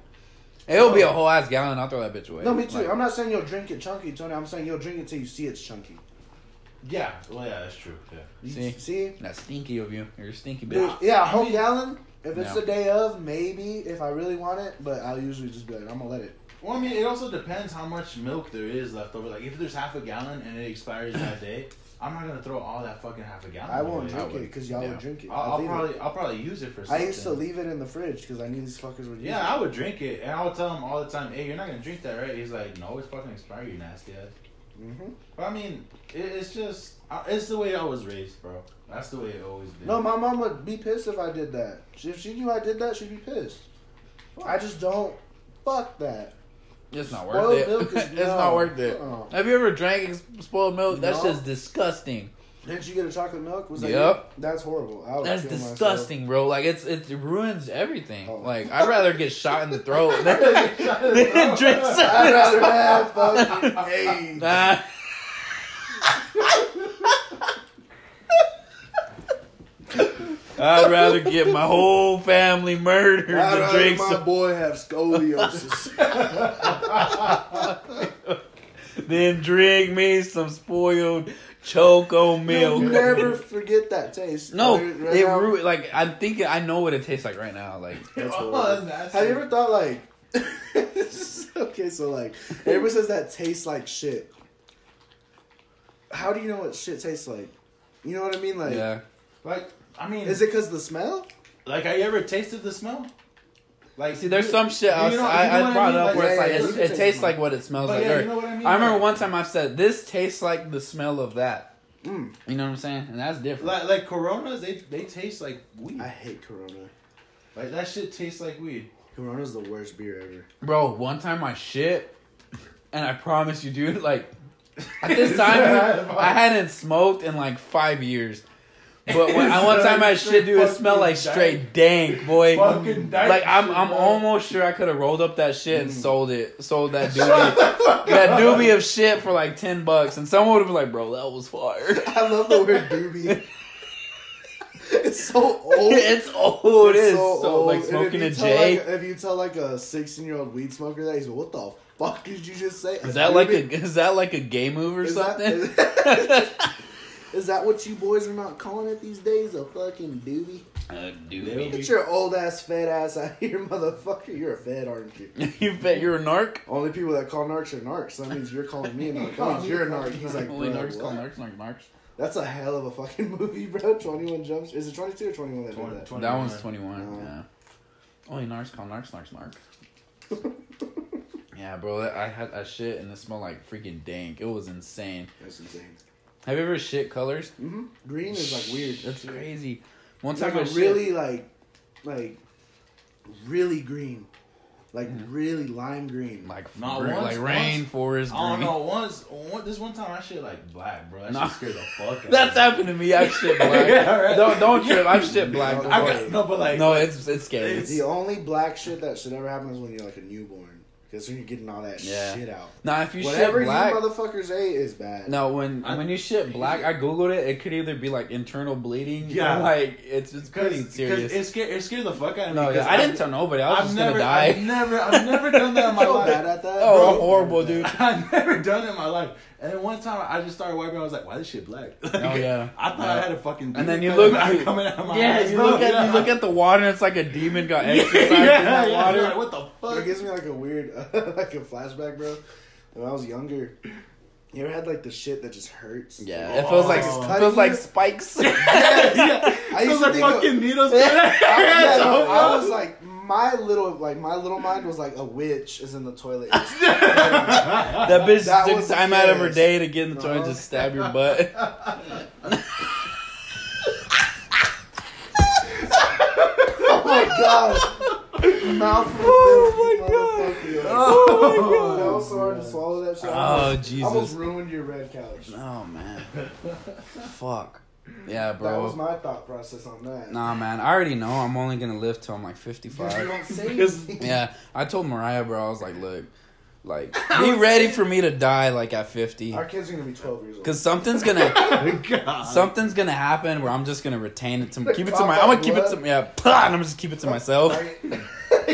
It'll be a oh. whole ass gallon. I'll throw that bitch away. No, me too. Like, I'm not saying you'll drink it chunky, Tony. I'm saying you'll drink it till you see it's chunky. Yeah, well, yeah, that's true. Yeah. See? see? That's stinky of you. You're a stinky Dude, bitch. yeah, a I whole mean- gallon. If it's Yeah. the day of, maybe if I really want it, but I'll usually just be like, I'm gonna let it. Well, I mean, it also depends how much milk there is left over. Like, if there's half a gallon and it expires that day, I'm not gonna throw all that fucking half a gallon. I won't drink it because y'all Yeah. would drink it. I'll, I'll leave it. probably, I'll probably use it for. I used to leave it in the fridge because I knew these fuckers would use Yeah, it. I would drink it, and I would tell him all the time, "Hey, you're not gonna drink that, right?" He's like, "No, it's fucking expired, you nasty ass." hmm But I mean, it, it's just, it's the way I was raised, bro. That's the way it always been. No, my mom would be pissed if I did that. If she knew I did that, she'd be pissed. I just don't. Fuck that. It's not Spoiled worth it. milk is- it's no. not worth it. Uh-uh. Have you ever drank spoiled milk? That's just disgusting. Didn't you get a chocolate milk? Was that Yep. you? That's horrible. I That's kill myself. disgusting, bro. Like it's it ruins everything. Oh. Like I'd rather get shot in the throat than, Shot in the than drink I'd rather have fucking AIDS. Nah. I'd rather get my whole family murdered I'd than rather drink my some, boy have scoliosis. than drink me some spoiled choco milk. You'll never forget that taste. No, Right- right it now- ru- like I'm thinking I know what it tastes like right now. Like That's Oh, that's Have you ever thought like? okay, so like everyone says that tastes like shit. How do you know what shit tastes like? You know what I mean? Like, yeah, Like, I mean, is it because the smell? like, have you ever tasted the smell? Like, see, there's you- some shit I, you know- I, you know I what I brought mean? up Like, where it's yeah, like yeah, it's, you can it taste tastes the like what it smells But like. yeah, Or- you know what I mean? I remember Like- one time I said this tastes like the smell of that. Mm. You know what I'm saying? And that's different. Like, like Coronas, they they taste like weed. I hate Corona. Like that shit tastes like weed. Corona's the worst beer ever. Bro, one time I shit, and I promise you, dude, like at this time I hadn't smoked in like five years. But when I one time I shit, dude, it smelled like straight dank, boy. Fucking dank Like I'm, shit, I'm bro. almost sure I could have rolled up that shit and mm. sold it, sold that doobie, that doobie of shit for like ten bucks, and someone would have been like, "Bro, that was fire." I love the word doobie. it's so old. it's old. It It's is so, old. like smoking you a tell, Like, if you tell like a 16 year old weed smoker that, he's like, "What the fuck did you just say?" Is that like a is that like a gay move or Is that- something? Is that what you boys are not calling it these days? A fucking doobie? A They'll doobie. Get your old ass fed ass out here, motherfucker. You're a fed, aren't you? you bet you're a narc. Only people that call narcs are narcs. That means you're calling me a narc. That means you're a narc. He's like, Only bro, narcs call what? narcs, narc, narcs. That's a hell of a fucking movie, bro. 21 Jumps. Is it 22 or 21 that did that? 20. That one's 21. Oh. Yeah. Only narcs call narcs, narcs, narcs. yeah, bro. I had that shit and it smelled like freaking dank. It was insane. That's insane. Have you ever shit colors? hmm Green is like weird. That's crazy. One It's time like I a shit- really like, like, really green, like Mhm. really lime green. like Not green- once, like rainforest I don't know. Once, one, this one time I shit like black, bro. That Nah. shit scared the fuck out That's me. happened to me. I shit black. Yeah, right. Don't don't trip. I've shit black. I before. I got no, but like no, it's it's scary. It's- the only black shit that should ever happen is when you're like a newborn, because when you're getting all that Yeah. shit out. Now if you Whatever shit black, you motherfuckers ate is bad. No, when I- when you shit black, I googled it. It could either be like internal bleeding, Yeah. or like it's it's pretty Cause, serious. It scared, it scared the fuck out of me. no, 'cause yeah, I didn't tell nobody. I was I've just never, gonna die. I've never, I've never done that in my so life. bad at that. Oh, bro. I'm horrible, dude. I've never done it in my life. And then one time I just started wiping. I was like, "Why this shit black?" Like, Oh, yeah. I thought Yeah. I had a fucking. And then you look- out- you- coming out of my yeah, eyes, you look at Yeah. you look at the water, and it's like a demon got yeah, exercised yeah, in that yeah. water. Like, what the fuck? It gives me like a weird, like a flashback, bro. When I was younger, you ever had like the shit that just hurts? Yeah, it feels like Oh. it feels like spikes. yeah, I used Those to are think of- fucking needles. I, yeah, no, so I was like my little like my little mind was like a witch is in the toilet. That bitch That took was- time out of her day to get in the toilet and just stab your butt. oh my god. Mouth oh, oh my God. Oh my God. That was so hard to swallow that shit. Oh, Almost- Jesus. Almost ruined your red couch. Oh man. Fuck. Yeah, bro. That was my thought process on that. Nah, man. I already know. I'm only gonna live till I'm like Because you 55. don't say Yeah, I told Mariah, bro. I was like, look, like, be ready for me to die like at 50. Our kids are gonna be 12 years old. Cause something's gonna God. something's gonna happen where I'm just gonna retain it to Like keep it to my. I'm gonna keep it blood. to yeah, and I'm just keep it to myself.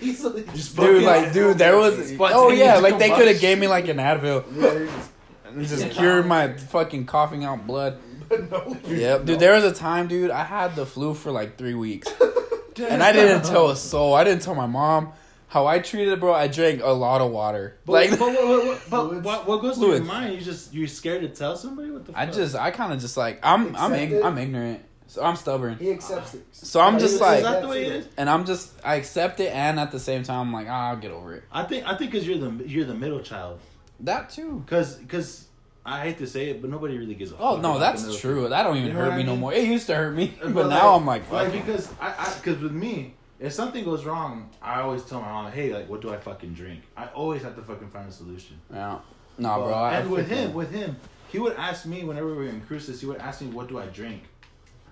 Easily. Just Dude, like, dude, there was. Oh yeah, like they could have gave me like an Advil Yeah, just- and just cured my fucking coughing out blood. But no. Yep, dude. There was a time, dude. I had the flu for like three weeks, and I didn't tell a soul. I didn't tell my mom how I treated it, bro. I drank a lot of water. But, Like, but, what, what, what, but what, what goes through your mind? You just you're scared to tell somebody what the. Fuck? I just, I kind of just like, I'm, I'm, ig- I'm ignorant. So I'm stubborn. He accepts it. So I'm Like, just is- like- is that the way it is? And I'm just, I accept it, and at the same time, I'm like, ah, I'll get over it. I think I think because you're the you're the middle child. That too. Because because I hate to say it, but nobody really gives a. Oh fuck no, about that's the true. That don't even You know hurt what I me no more. It used to hurt me, but, But now like- I'm like, Like fuck. it. because I because with me, if something goes wrong, I always tell my mom, "Hey, like, what do I fucking drink?" I always have to fucking find a solution. yeah. Nah, But- bro. I, and with think- him, with him, he would ask me whenever we were in cruises. He would ask me, "What do I drink?"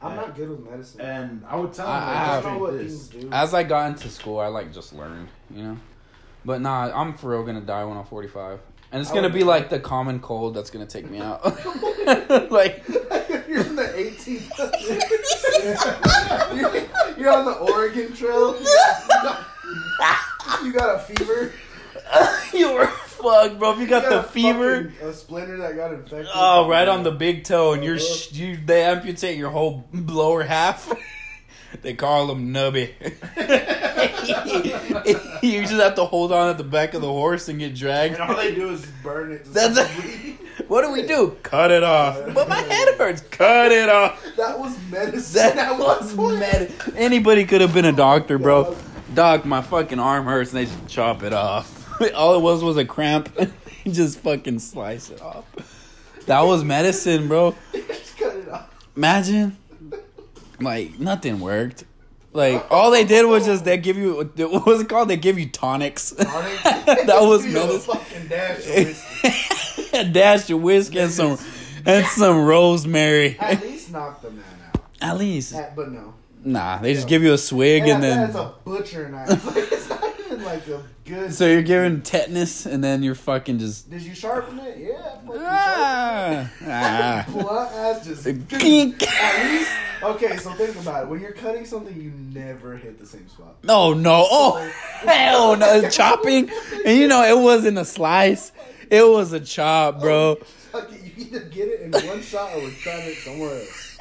I'm not good with medicine. And I would tell him, I- like, I I "Just know drink what this." things do. as I got into school, I like just learned, you know. But nah, I'm for real gonna die when I'm 45, and it's I gonna be like the common cold that's gonna take me out. like, you're in the 18th. you're, you're on the Oregon Trail. You got a fever. you were fucked, bro. If you got You the a fever. fucking- A splinter that got infected. Oh, right on the big toe, and you're Uh-huh. sh- you. They amputate your whole lower half. They call them nubby. you just have to hold on at the back of the horse and get dragged. And all they do is burn it. That's some a- What do we do? Cut it off. But my head hurts. Cut it off. That was medicine. That was mad. Anybody could have been a doctor, bro. Doc, my fucking arm hurts, and they just chop it off. All it was was a cramp. Just fucking slice it off. That was medicine, bro. Just cut it off. Imagine, like nothing worked. Like all they did was just they give you what was it called? They give you tonics. Tonic. that was medicine. Fucking dash of whiskey. A dash of whiskey and some and some rosemary. At least knock the man out. At least, At- but no. nah. They just give you a swig Yeah, and then. that's a butcher knife. Like, it's not even like a good. So you're giving tetanus, and then you're fucking just Did you sharpen it? Yeah. Ah, ah. Blunt ass just. Kink. At least. Okay, so think about it. When you're cutting something, you never hit the same spot. No, no, oh hell no, chopping, and you know it wasn't a slice, it was a chop, bro. Fuck it, you either get it in one shot or return it somewhere else.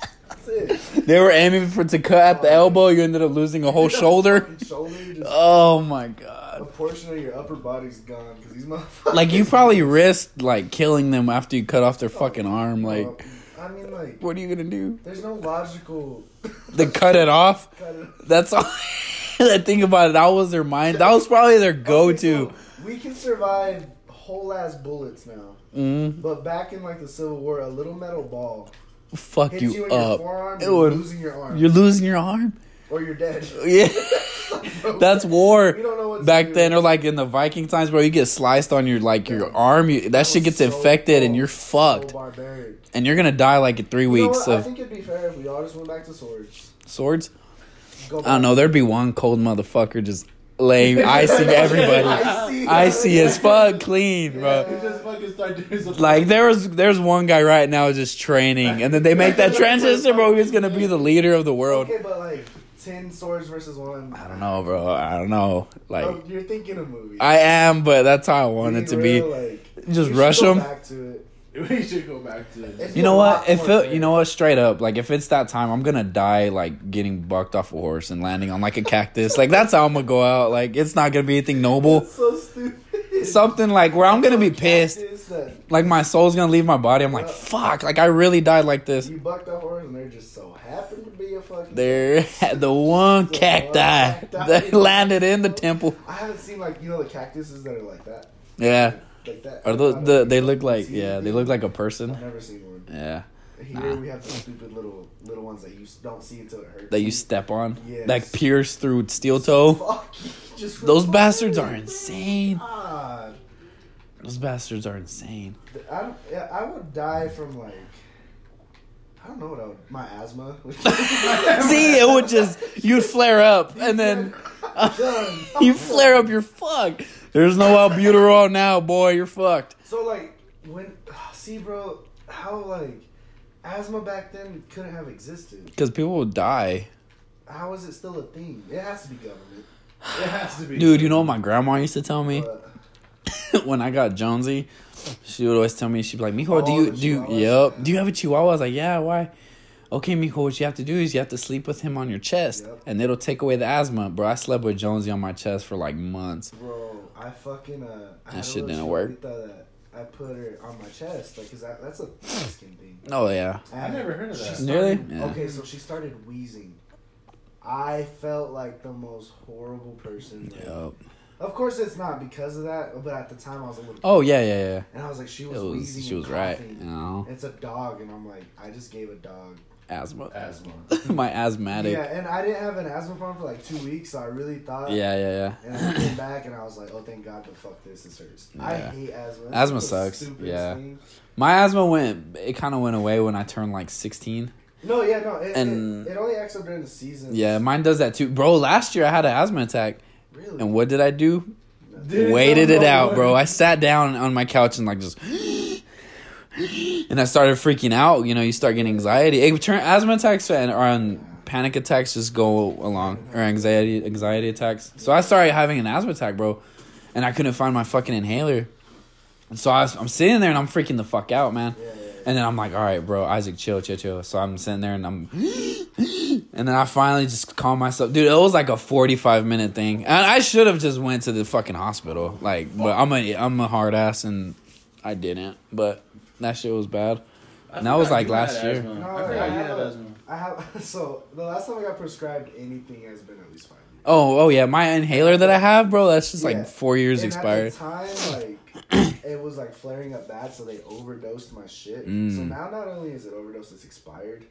They were aiming for to cut at the elbow. You ended up losing a whole shoulder. Shoulder, Oh my god! Portion of your upper body's gone because these motherfuckers. Like you probably risked like killing them after you cut off their fucking arm. Like, I mean, like, what are you gonna do? there's no logical. They cut it off. cut it- That's all. I think about it. That was their mind. That was probably their go-to. Okay, so we can survive whole ass bullets now, Mm, but back in like the Civil War, a little metal ball fuck you, you your up. forearm, It you're would- losing your arm, You're losing your arm. or you're dead. Yeah. That's war We don't know what to back then, or like in the Viking times, bro. You get sliced on your like your arm, you, that shit gets so infected, and you're so fucked, barbaric. and you're gonna die like in three You weeks what? I think it'd be fair if we all just went back to swords. swords. I don't know. There'd be one cold motherfucker just laying icing everybody, Icy. icy as fuck, clean, bro. You just fucking start doing some. Like there was, there's one guy right now just training, and then they make that transition, bro. He's gonna be the leader of the world. Okay, but like ten swords versus one. I don't know, bro. I don't know. Like Oh, you're thinking a movie. I am, but that's how I want it to be. Like, Just we rush them. Back to it. We should go back to It's You know what? lot If it, you know what, straight up, like if it's that time, I'm gonna die like getting bucked off a horse and landing on like a cactus. like that's how I'm gonna go out. Like it's not gonna be anything noble. That's so stupid. Something like where I'm gonna be pissed. Like my soul's gonna leave my body. I'm like, fuck. Like I really died like this. You bucked off horse and they're just so happen to be a fucking. There, the one cacti one cacti. that landed in the temple. I haven't seen like you know the cactuses that are like that. Yeah, Like that. or I the, the they look like yeah they look like a I've person. never seen one. Yeah, Here Nah. we have the stupid little little ones that you don't see until it hurts. that you step on, Yes. like pierce through steel toe. Fuck you, just Those bastards are insane. God. Those bastards are insane. I I would die from like I don't know what I would my asthma. See, it would just you'd flare up and then Done. you flare up. You're fucked. There's no albuterol now, boy. You're fucked. So like when see bro how like asthma back then couldn't have existed. Because people would die. How is it still a thing? It has to be government. It has to be. Dude, you know what my grandma used to tell me when I got Jonesy? She would always tell me, she'd be like, Mijo, do you do you, yep. Do you have a chihuahua? I was like, Yeah, why? Okay, Mijo, what you have to do is you have to sleep with him on your chest Yep. and it'll take away the asthma. Bro, I slept with Jonesy on my chest for like months. bro, I fucking uh I That had a shit little didn't work. That I put her on my chest, like, cause that, that's a skin thing. Oh yeah. And never heard of she that. Really? Yeah. Okay, so she started wheezing. I felt like the most horrible person. like- Yep. Of course, it's not because of that, but at the time I was a little. Oh yeah, yeah, yeah. And I was like, she was, was wheezing. she was right. coughing. You know. It's a dog, and I'm like, I just gave a dog Asthma. asthma. my asthmatic. Yeah, and I didn't have an asthma problem for like two weeks, so I really thought. Yeah, yeah, yeah. And. I came back and I was like, oh, thank God, but fuck this, this hurts. I hate asthma. It's Asthma sucks, yeah. thing. My asthma went. It kind of went away when I turned like 16. No, yeah, no. It, And- it, it only acts up during the season. Yeah, mine does that too, bro. Last year I had an asthma attack, Really? and what did I do? Dude, Waited it out, bro. I sat down on my couch and like just, and I started freaking out. You know, you start getting anxiety. Asthma attacks and or on panic attacks just go along or anxiety anxiety attacks. So I started having an asthma attack, bro, and I couldn't find my fucking inhaler. And so I was, I'm sitting there and I'm freaking the fuck out, man. Yeah. And then I'm like, all right, bro, Isaac, chill, chill, chill. So I'm sitting there and I'm, and then I finally just calm myself, dude. It was like a 45 minute thing, and I should have just went to the fucking hospital, like, but I'm a I'm a hard ass and I didn't, but that shit was bad. I And that was like last had year. asthma. No, I I forgot have had asthma. I have so the last time I got prescribed anything has been at least five years. Oh, oh yeah, my inhaler that I have, bro, that's just Yeah. like four years and expired. At the time, like it was like flaring up bad, so they overdosed my shit. So Mm. now not only is it overdosed, it's expired.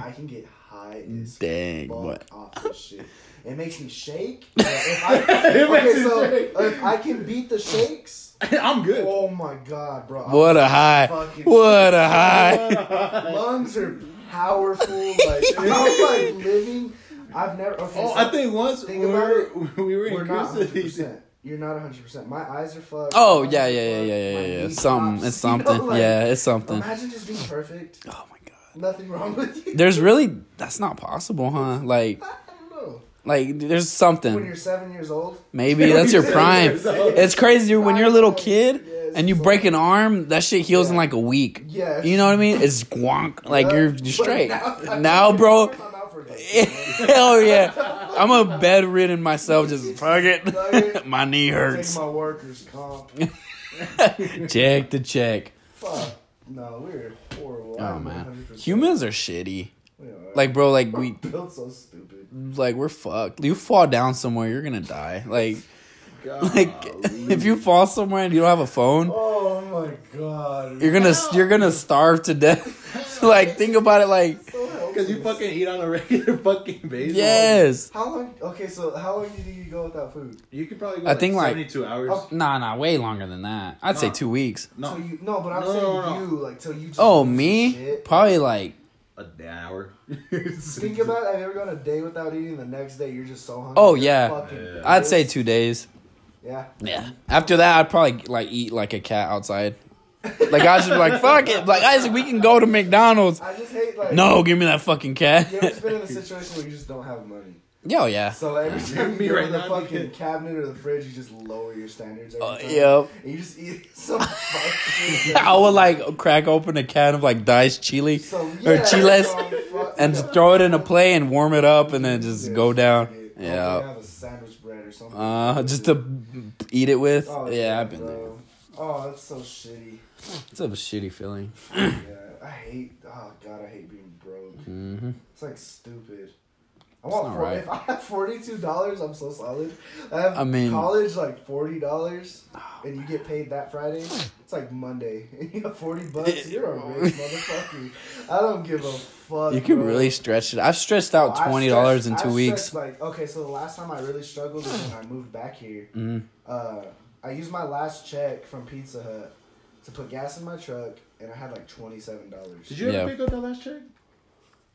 I can get high as Dang, fuck what? off this shit. It makes me shake. Uh, if I, It okay, makes so shake. if I can beat the shakes, I'm good. oh my god, bro! I'm What a high! What a high! Lungs are powerful. Like I'm like living. I've never. Okay, Oh, so I think once think we about were, it, we were we're in not Cruise 100. City. percent You're not 100. percent My eyes are fucked. Oh yeah, yeah, yeah, yeah, yeah, yeah. Something, it's something. like, Yeah, it's something. Imagine just being perfect. Oh my god. Nothing wrong with you. There's really that's not possible, huh? Like, I don't know. like there's something. When you're seven years old. Maybe that's your prime. It's crazy when you're a little kid Yes, and you break an arm. That shit heals in like a week. Yeah. You know what I mean? It's guonk. Like Yeah. you're, you're straight. now- Now, bro. I'm out for days, Hell yeah. I'm a bedridden myself. Just fuck it. my knee Take hurts. my workers comp. check the check. Fuck. No, we're horrible. Oh man, 100%. humans are shitty. We are. Like bro, like We're built so stupid. like we're fucked. You fall down somewhere, you're gonna die. Like, like if you fall somewhere and you don't have a phone, Oh my god. you're gonna you're gonna starve to death. like think about it. Like So. Because you fucking eat on a regular fucking basis. yes. How long? Okay, so how long did you go without food? You could probably go I like think, like- 72 hours. Oh, Nah, nah, way longer than that. I'd say No. two weeks. no, So you, no, but I'm No, saying no, no, no. you, like, till you. Just Oh, lose me? shit. Probably like a an hour. Think about it. Have you ever gone a day without eating? The next day, you're just so hungry. Oh, you're yeah. fucking Yeah. I'd say two days. Yeah. Yeah. After that, I'd probably like eat like a cat outside. Like I should be like fuck it. Like Isaac, we can go to McDonald's. I just hate like. No, give me that fucking cat. You ever been in a situation where you just don't have money? Yo, yeah. So every time you Me go right to the fucking nigga. cabinet or the fridge, you just lower your standards. Every Uh, time. yep. And you just eat some. I would like crack open a can of like diced chili So, or yeah, chiles some fuck- and just throw it in a plate and warm it up and then just Yeah, go down. Yeah. Have a sandwich bread or something. Uh, just to eat it with. Oh, yeah, I've been bro. there. Oh, that's so shitty. It's a shitty feeling. Yeah. I hate. Oh god, I hate being broke. Mm-hmm. It's like stupid. I want not four, right. if I have forty two dollars, I'm so solid. I have I mean- college like forty dollars, and you get paid that Friday. It's like Monday, and you have forty bucks. You're a rich motherfucker. I don't give a fuck. You can bro. really stretch it. I've stretched out twenty dollars in stretched- two I've weeks. Like okay, so the last time I really struggled is when I moved back here. hmm Uh, I used my last check from Pizza Hut to put gas in my truck, and I had like twenty seven dollars. Did you ever Yeah. pick up that last check?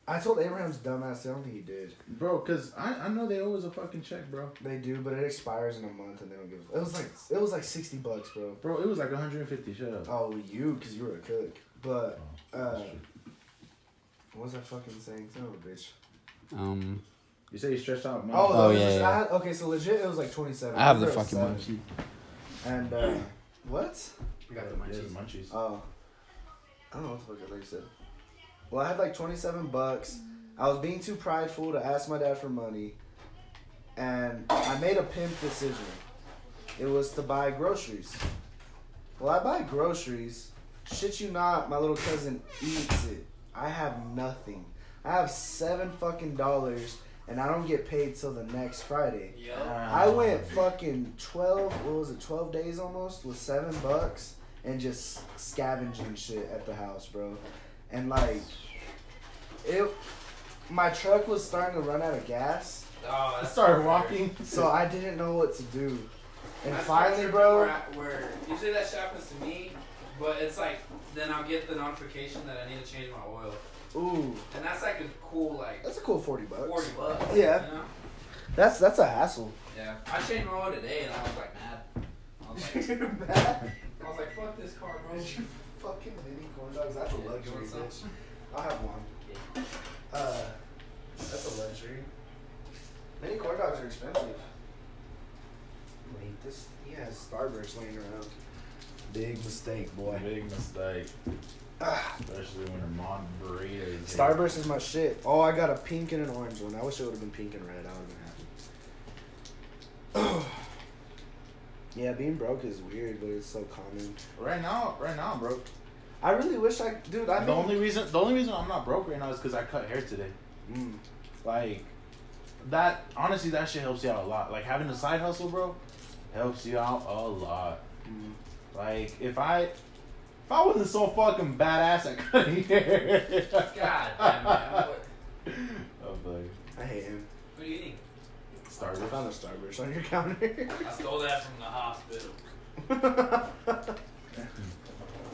I told Abraham's dumbass. I don't think he did. Bro, cause I, I know they owe us a fucking check, bro. They do, but it expires in a month, and they don't give. It was like it was like sixty bucks, bro. Bro, it was like 150. Shut up. Oh, you, because you were a cook. But Oh, uh, that's true. what was I fucking saying? Son of a bitch. Um, you say you stretched out. Man. Oh, Oh, that was yeah, just- yeah. I had, okay, so legit, it was like twenty seven. I have the fucking munchie. And uh, what? You got the Yeah, munchies. munchies. Oh, I don't know what the fuck I thought said. Well, I had like twenty seven bucks. I was being too prideful to ask my dad for money, and I made a pimp decision. It was to buy groceries. Well, I buy groceries. Shit you not, my little cousin eats it. I have nothing. I have seven fucking dollars, and I don't get paid till the next Friday. I went fucking twelve. What was it? Twelve days almost with seven bucks and just scavenging shit at the house, bro. And like, it. My truck was starting to run out of gas, Oh, I that's started walking. so I didn't know what to do. And That's finally, bro. Where, I- where usually that shit happens to me, but it's like then I'll get the notification that I need to change my oil, Ooh, and that's like a cool like that's a cool forty bucks. forty bucks. Yeah. You know? That's that's a hassle. Yeah. I changed my oil today, and I was like mad. I was like, You're mad. I was like, fuck this car, bro. Did you fucking mini corn dogs? That's a luxury, bitch. I'll have one. Uh, that's a luxury. Mini corn dogs are expensive. Wait, this he has Starburst laying around. Big mistake, boy. Big mistake. Ah, Especially when your mom burritos. hit. Starburst is my shit. Oh, I got a pink and an orange one. I wish it would have been pink and red. I would have been happy. yeah, being broke is weird, but it's so common. Right now, right now, bro. I really wish I, dude. I the mean, only reason, the only reason I'm not broke right now is because I cut hair today. Mm. Like that. Honestly, that shit helps you out a lot. Like having a side hustle, bro, helps you out a lot. Mm. Like if I, if I wasn't so fucking badass at cutting hair. God damn man. What, I'm I hate him. what are you eating? I Starburst. found a Starburst on your counter. I stole that from the hospital.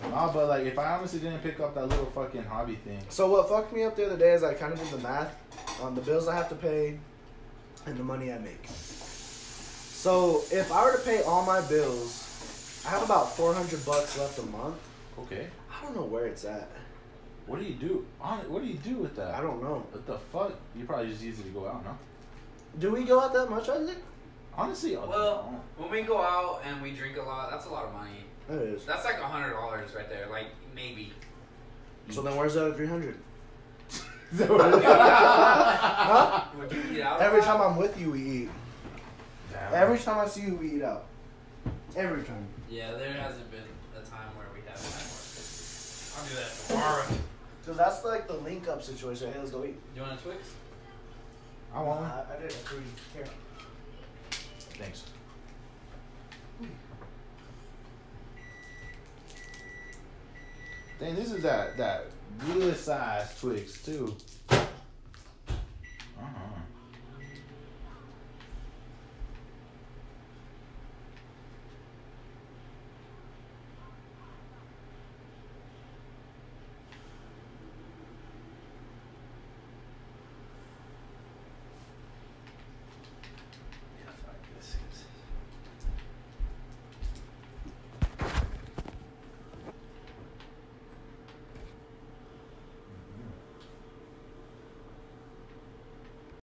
Nah, but like if I honestly didn't pick up that little fucking hobby thing, so what fucked me up the other day is I kind of did the math on the bills I have to pay and the money I make. So if I were to pay all my bills, I have about four hundred bucks left a month. Okay. I don't know where it's at. What do you do? Hon- What do you do with that? I don't know. What the fuck? You probably just use it to go out, no? Do we go out that much, Isaac? Honestly, I'll- Well, when we go out and we drink a lot, that's a lot of money. That is. That's like a hundred dollars right there, like maybe. So then where's the other three hundred? huh? Would you eat out? a Every time I'm with you, we eat. Damn. Every time I see you, we eat out. Every time. Yeah, there hasn't been I'll do that tomorrow. Cause that's like the link up situation. Hey, let's go eat. You want a Twix? I want one. Uh, I didn't agree. Here. Thanks. Dang, this is that that good size Twix too. Uh huh.